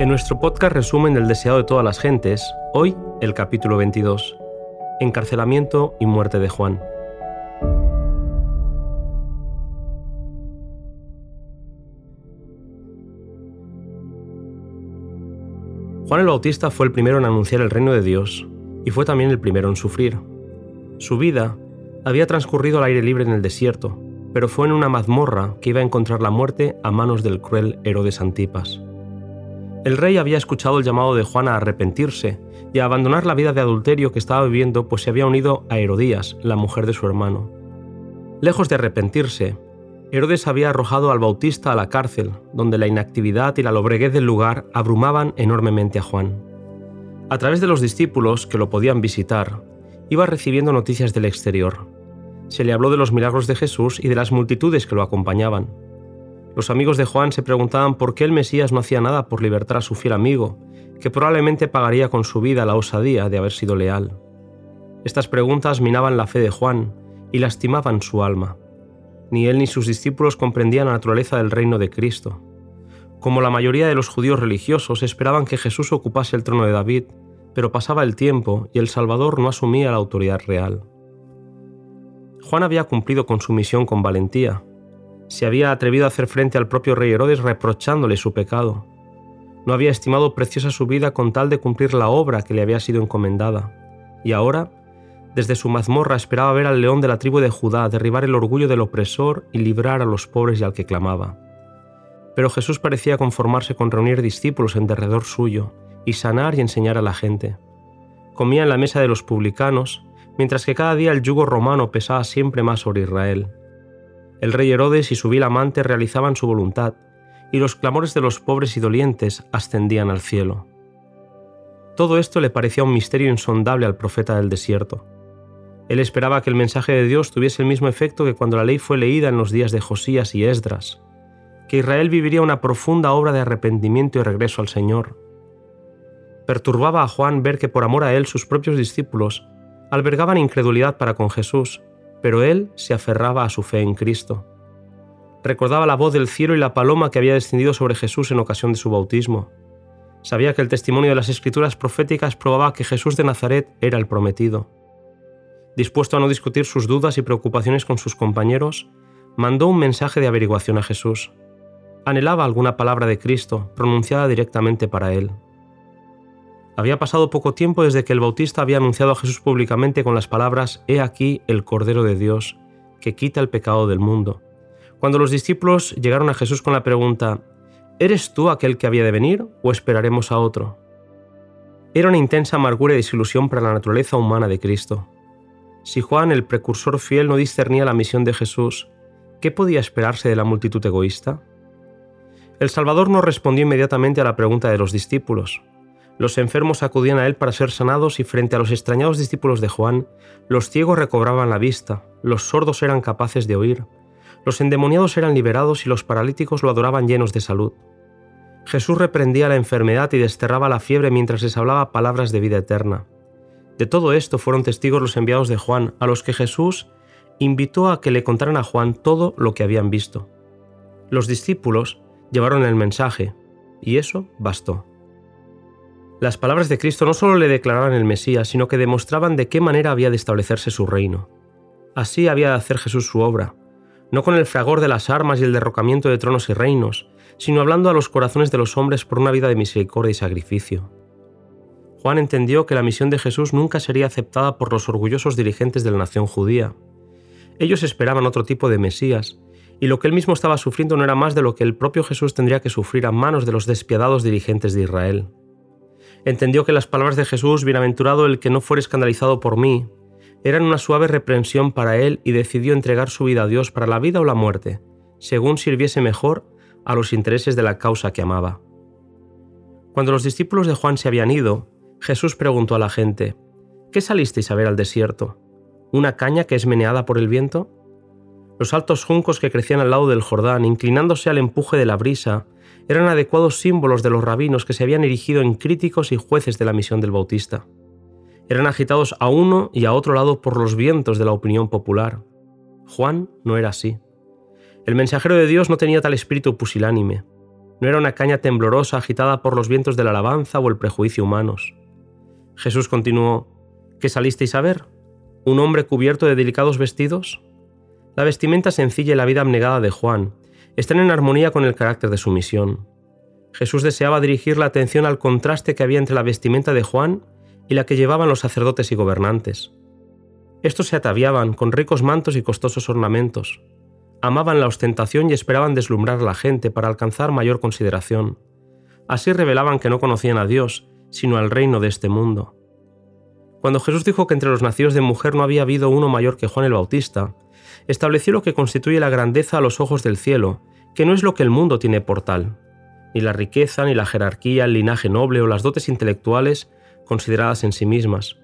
En nuestro podcast resumen del deseado de todas las gentes, hoy el capítulo 22, Encarcelamiento y muerte de Juan. Juan el Bautista fue el primero en anunciar el reino de Dios y fue también el primero en sufrir. Su vida había transcurrido al aire libre en el desierto, pero fue en una mazmorra que iba a encontrar la muerte a manos del cruel Herodes Antipas. El rey había escuchado el llamado de Juan a arrepentirse y a abandonar la vida de adulterio que estaba viviendo, pues se había unido a Herodías, la mujer de su hermano. Lejos de arrepentirse, Herodes había arrojado al Bautista a la cárcel, donde la inactividad y la lobreguez del lugar abrumaban enormemente a Juan. A través de los discípulos que lo podían visitar, iba recibiendo noticias del exterior. Se le habló de los milagros de Jesús y de las multitudes que lo acompañaban. Los amigos de Juan se preguntaban por qué el Mesías no hacía nada por libertar a su fiel amigo, que probablemente pagaría con su vida la osadía de haber sido leal. Estas preguntas minaban la fe de Juan y lastimaban su alma. Ni él ni sus discípulos comprendían la naturaleza del reino de Cristo. Como la mayoría de los judíos religiosos esperaban que Jesús ocupase el trono de David, pero pasaba el tiempo y el Salvador no asumía la autoridad real. Juan había cumplido con su misión con valentía. Se había atrevido a hacer frente al propio rey Herodes reprochándole su pecado. No había estimado preciosa su vida con tal de cumplir la obra que le había sido encomendada. Y ahora desde su mazmorra esperaba ver al león de la tribu de Judá derribar el orgullo del opresor y librar a los pobres y al que clamaba. Pero Jesús parecía conformarse con reunir discípulos en derredor suyo y sanar y enseñar a la gente. Comía en la mesa de los publicanos, mientras que cada día el yugo romano pesaba siempre más sobre Israel. El rey Herodes y su vil amante realizaban su voluntad, y los clamores de los pobres y dolientes ascendían al cielo. Todo esto le parecía un misterio insondable al profeta del desierto. Él esperaba que el mensaje de Dios tuviese el mismo efecto que cuando la ley fue leída en los días de Josías y Esdras, que Israel viviría una profunda obra de arrepentimiento y regreso al Señor. Perturbaba a Juan ver que por amor a él sus propios discípulos albergaban incredulidad para con Jesús, pero él se aferraba a su fe en Cristo. Recordaba la voz del cielo y la paloma que había descendido sobre Jesús en ocasión de su bautismo. Sabía que el testimonio de las escrituras proféticas probaba que Jesús de Nazaret era el prometido dispuesto a no discutir sus dudas y preocupaciones con sus compañeros, mandó un mensaje de averiguación a Jesús. Anhelaba alguna palabra de Cristo pronunciada directamente para él. Había pasado poco tiempo desde que el Bautista había anunciado a Jesús públicamente con las palabras He aquí el Cordero de Dios, que quita el pecado del mundo. Cuando los discípulos llegaron a Jesús con la pregunta ¿Eres tú aquel que había de venir o esperaremos a otro? Era una intensa amargura y desilusión para la naturaleza humana de Cristo. Si Juan, el precursor fiel, no discernía la misión de Jesús, ¿qué podía esperarse de la multitud egoísta? El Salvador no respondió inmediatamente a la pregunta de los discípulos. Los enfermos acudían a él para ser sanados y frente a los extrañados discípulos de Juan, los ciegos recobraban la vista, los sordos eran capaces de oír, los endemoniados eran liberados y los paralíticos lo adoraban llenos de salud. Jesús reprendía la enfermedad y desterraba la fiebre mientras les hablaba palabras de vida eterna. De todo esto fueron testigos los enviados de Juan, a los que Jesús invitó a que le contaran a Juan todo lo que habían visto. Los discípulos llevaron el mensaje, y eso bastó. Las palabras de Cristo no solo le declaraban el Mesías, sino que demostraban de qué manera había de establecerse su reino. Así había de hacer Jesús su obra, no con el fragor de las armas y el derrocamiento de tronos y reinos, sino hablando a los corazones de los hombres por una vida de misericordia y sacrificio. Juan entendió que la misión de Jesús nunca sería aceptada por los orgullosos dirigentes de la nación judía. Ellos esperaban otro tipo de Mesías, y lo que él mismo estaba sufriendo no era más de lo que el propio Jesús tendría que sufrir a manos de los despiadados dirigentes de Israel. Entendió que las palabras de Jesús, bienaventurado el que no fuere escandalizado por mí, eran una suave reprensión para él y decidió entregar su vida a Dios para la vida o la muerte, según sirviese mejor a los intereses de la causa que amaba. Cuando los discípulos de Juan se habían ido, Jesús preguntó a la gente, ¿qué salisteis a ver al desierto? ¿Una caña que es meneada por el viento? Los altos juncos que crecían al lado del Jordán, inclinándose al empuje de la brisa, eran adecuados símbolos de los rabinos que se habían erigido en críticos y jueces de la misión del Bautista. Eran agitados a uno y a otro lado por los vientos de la opinión popular. Juan no era así. El mensajero de Dios no tenía tal espíritu pusilánime. No era una caña temblorosa agitada por los vientos de la alabanza o el prejuicio humanos. Jesús continuó, ¿qué salisteis a ver? ¿Un hombre cubierto de delicados vestidos? La vestimenta sencilla y la vida abnegada de Juan están en armonía con el carácter de su misión. Jesús deseaba dirigir la atención al contraste que había entre la vestimenta de Juan y la que llevaban los sacerdotes y gobernantes. Estos se ataviaban con ricos mantos y costosos ornamentos. Amaban la ostentación y esperaban deslumbrar a la gente para alcanzar mayor consideración. Así revelaban que no conocían a Dios, sino al reino de este mundo. Cuando Jesús dijo que entre los nacidos de mujer no había habido uno mayor que Juan el Bautista, estableció lo que constituye la grandeza a los ojos del cielo, que no es lo que el mundo tiene por tal. Ni la riqueza, ni la jerarquía, el linaje noble o las dotes intelectuales consideradas en sí mismas.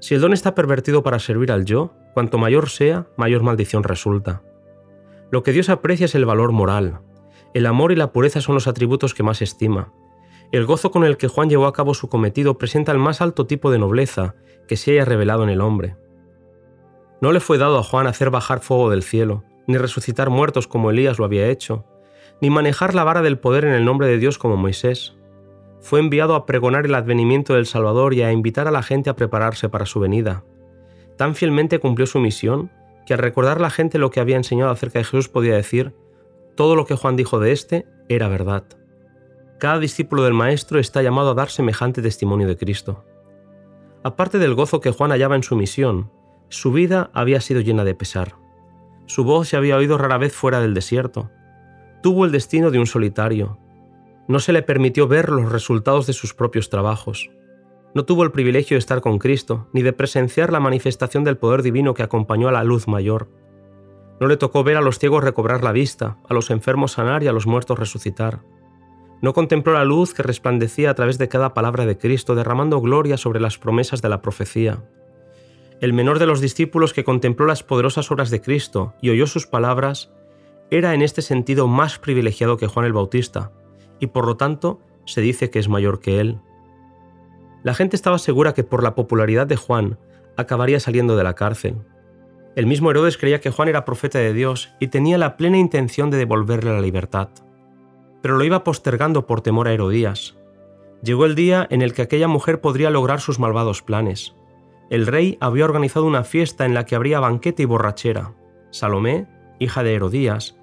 Si el don está pervertido para servir al yo, cuanto mayor sea, mayor maldición resulta. Lo que Dios aprecia es el valor moral. El amor y la pureza son los atributos que más estima. El gozo con el que Juan llevó a cabo su cometido presenta el más alto tipo de nobleza que se haya revelado en el hombre. No le fue dado a Juan hacer bajar fuego del cielo, ni resucitar muertos como Elías lo había hecho, ni manejar la vara del poder en el nombre de Dios como Moisés. Fue enviado a pregonar el advenimiento del Salvador y a invitar a la gente a prepararse para su venida. Tan fielmente cumplió su misión que al recordar la gente lo que había enseñado acerca de Jesús podía decir, todo lo que Juan dijo de éste era verdad. Cada discípulo del Maestro está llamado a dar semejante testimonio de Cristo. Aparte del gozo que Juan hallaba en su misión, su vida había sido llena de pesar. Su voz se había oído rara vez fuera del desierto. Tuvo el destino de un solitario. No se le permitió ver los resultados de sus propios trabajos. No tuvo el privilegio de estar con Cristo, ni de presenciar la manifestación del poder divino que acompañó a la luz mayor. No le tocó ver a los ciegos recobrar la vista, a los enfermos sanar y a los muertos resucitar. No contempló la luz que resplandecía a través de cada palabra de Cristo, derramando gloria sobre las promesas de la profecía el menor de los discípulos que contempló las poderosas obras de Cristo y oyó sus palabras, era en este sentido más privilegiado que Juan el Bautista, y por lo tanto se dice que es mayor que él. La gente estaba segura que por la popularidad de Juan acabaría saliendo de la cárcel. El mismo Herodes creía que Juan era profeta de Dios y tenía la plena intención de devolverle la libertad. Pero lo iba postergando por temor a Herodías. Llegó el día en el que aquella mujer podría lograr sus malvados planes el rey había organizado una fiesta en la que habría banquete y borrachera. Salomé, hija de Herodías,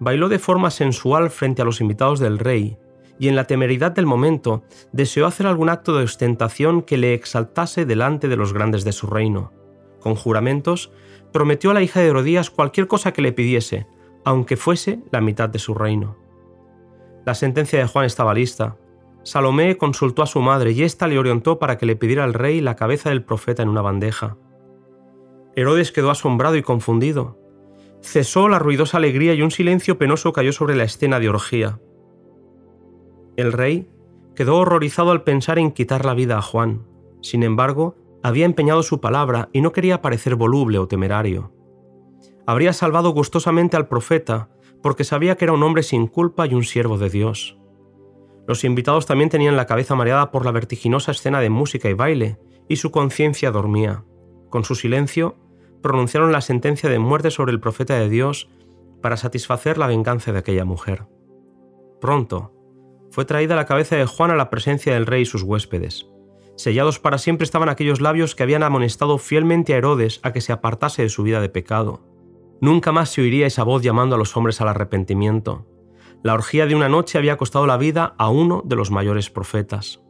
bailó de forma sensual frente a los invitados del rey, y en la temeridad del momento deseó hacer algún acto de ostentación que le exaltase delante de los grandes de su reino. Con juramentos, prometió a la hija de Herodías cualquier cosa que le pidiese, aunque fuese la mitad de su reino. La sentencia de Juan estaba lista, Salomé consultó a su madre y ésta le orientó para que le pidiera al rey la cabeza del profeta en una bandeja. Herodes quedó asombrado y confundido. Cesó la ruidosa alegría y un silencio penoso cayó sobre la escena de orgía. El rey quedó horrorizado al pensar en quitar la vida a Juan. Sin embargo, había empeñado su palabra y no quería parecer voluble o temerario. Habría salvado gustosamente al profeta porque sabía que era un hombre sin culpa y un siervo de Dios. Los invitados también tenían la cabeza mareada por la vertiginosa escena de música y baile, y su conciencia dormía. Con su silencio, pronunciaron la sentencia de muerte sobre el profeta de Dios para satisfacer la venganza de aquella mujer. Pronto, fue traída la cabeza de Juan a la presencia del rey y sus huéspedes. Sellados para siempre estaban aquellos labios que habían amonestado fielmente a Herodes a que se apartase de su vida de pecado. Nunca más se oiría esa voz llamando a los hombres al arrepentimiento. La orgía de una noche había costado la vida a uno de los mayores profetas.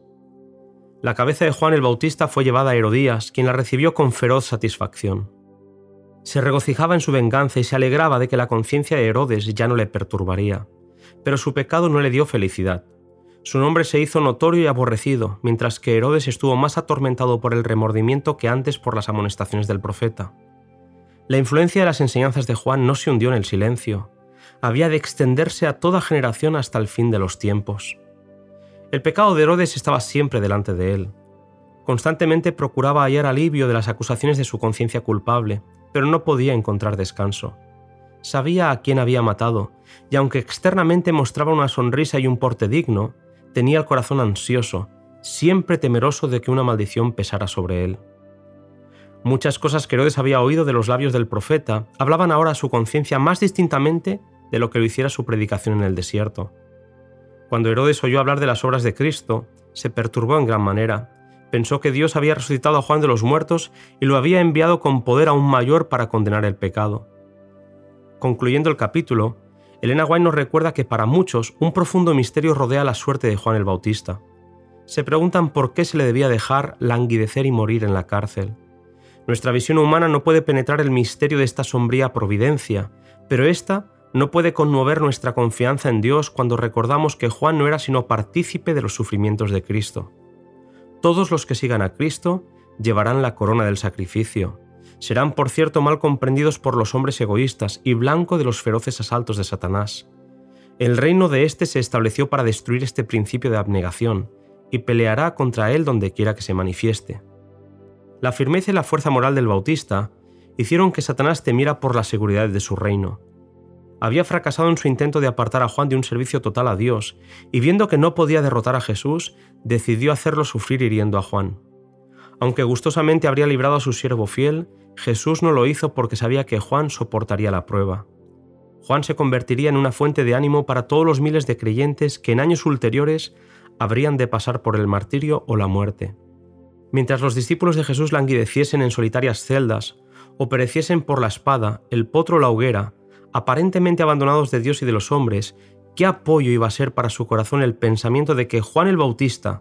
La cabeza de Juan el Bautista fue llevada a Herodías, quien la recibió con feroz satisfacción. Se regocijaba en su venganza y se alegraba de que la conciencia de Herodes ya no le perturbaría, pero su pecado no le dio felicidad. Su nombre se hizo notorio y aborrecido, mientras que Herodes estuvo más atormentado por el remordimiento que antes por las amonestaciones del profeta. La influencia de las enseñanzas de Juan no se hundió en el silencio, había de extenderse a toda generación hasta el fin de los tiempos. El pecado de Herodes estaba siempre delante de él. Constantemente procuraba hallar alivio de las acusaciones de su conciencia culpable, pero no podía encontrar descanso. Sabía a quién había matado, y aunque externamente mostraba una sonrisa y un porte digno, tenía el corazón ansioso, siempre temeroso de que una maldición pesara sobre él. Muchas cosas que Herodes había oído de los labios del profeta hablaban ahora a su conciencia más distintamente de lo que lo hiciera su predicación en el desierto. Cuando Herodes oyó hablar de las obras de Cristo, se perturbó en gran manera. Pensó que Dios había resucitado a Juan de los muertos y lo había enviado con poder aún mayor para condenar el pecado. Concluyendo el capítulo, Elena White nos recuerda que para muchos un profundo misterio rodea la suerte de Juan el Bautista. Se preguntan por qué se le debía dejar languidecer y morir en la cárcel. Nuestra visión humana no puede penetrar el misterio de esta sombría providencia, pero esta no puede conmover nuestra confianza en Dios cuando recordamos que Juan no era sino partícipe de los sufrimientos de Cristo. Todos los que sigan a Cristo llevarán la corona del sacrificio, serán por cierto mal comprendidos por los hombres egoístas y blanco de los feroces asaltos de Satanás. El reino de éste se estableció para destruir este principio de abnegación, y peleará contra él donde quiera que se manifieste. La firmeza y la fuerza moral del Bautista hicieron que Satanás temiera por la seguridad de su reino. Había fracasado en su intento de apartar a Juan de un servicio total a Dios, y viendo que no podía derrotar a Jesús, decidió hacerlo sufrir hiriendo a Juan. Aunque gustosamente habría librado a su siervo fiel, Jesús no lo hizo porque sabía que Juan soportaría la prueba. Juan se convertiría en una fuente de ánimo para todos los miles de creyentes que en años ulteriores habrían de pasar por el martirio o la muerte. Mientras los discípulos de Jesús languideciesen en solitarias celdas, o pereciesen por la espada, el potro o la hoguera, aparentemente abandonados de Dios y de los hombres, ¿qué apoyo iba a ser para su corazón el pensamiento de que Juan el Bautista,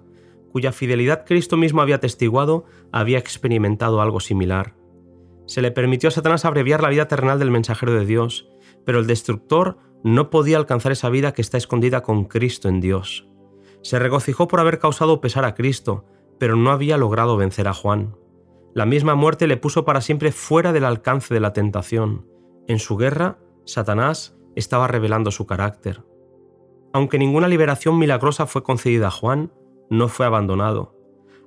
cuya fidelidad Cristo mismo había testiguado, había experimentado algo similar? Se le permitió a Satanás abreviar la vida terrenal del mensajero de Dios, pero el destructor no podía alcanzar esa vida que está escondida con Cristo en Dios. Se regocijó por haber causado pesar a Cristo, pero no había logrado vencer a Juan. La misma muerte le puso para siempre fuera del alcance de la tentación. En su guerra, Satanás estaba revelando su carácter. Aunque ninguna liberación milagrosa fue concedida a Juan, no fue abandonado.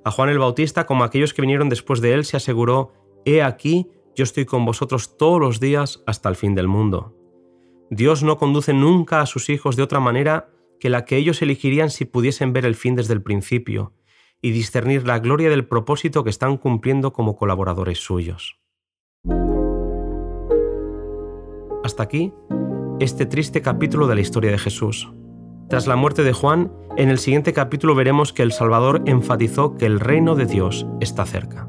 A Juan el Bautista, como aquellos que vinieron después de él, se aseguró He aquí, yo estoy con vosotros todos los días hasta el fin del mundo. Dios no conduce nunca a sus hijos de otra manera que la que ellos elegirían si pudiesen ver el fin desde el principio y discernir la gloria del propósito que están cumpliendo como colaboradores suyos. Hasta aquí este triste capítulo de la historia de Jesús. Tras la muerte de Juan, en el siguiente capítulo veremos que el Salvador enfatizó que el reino de Dios está cerca.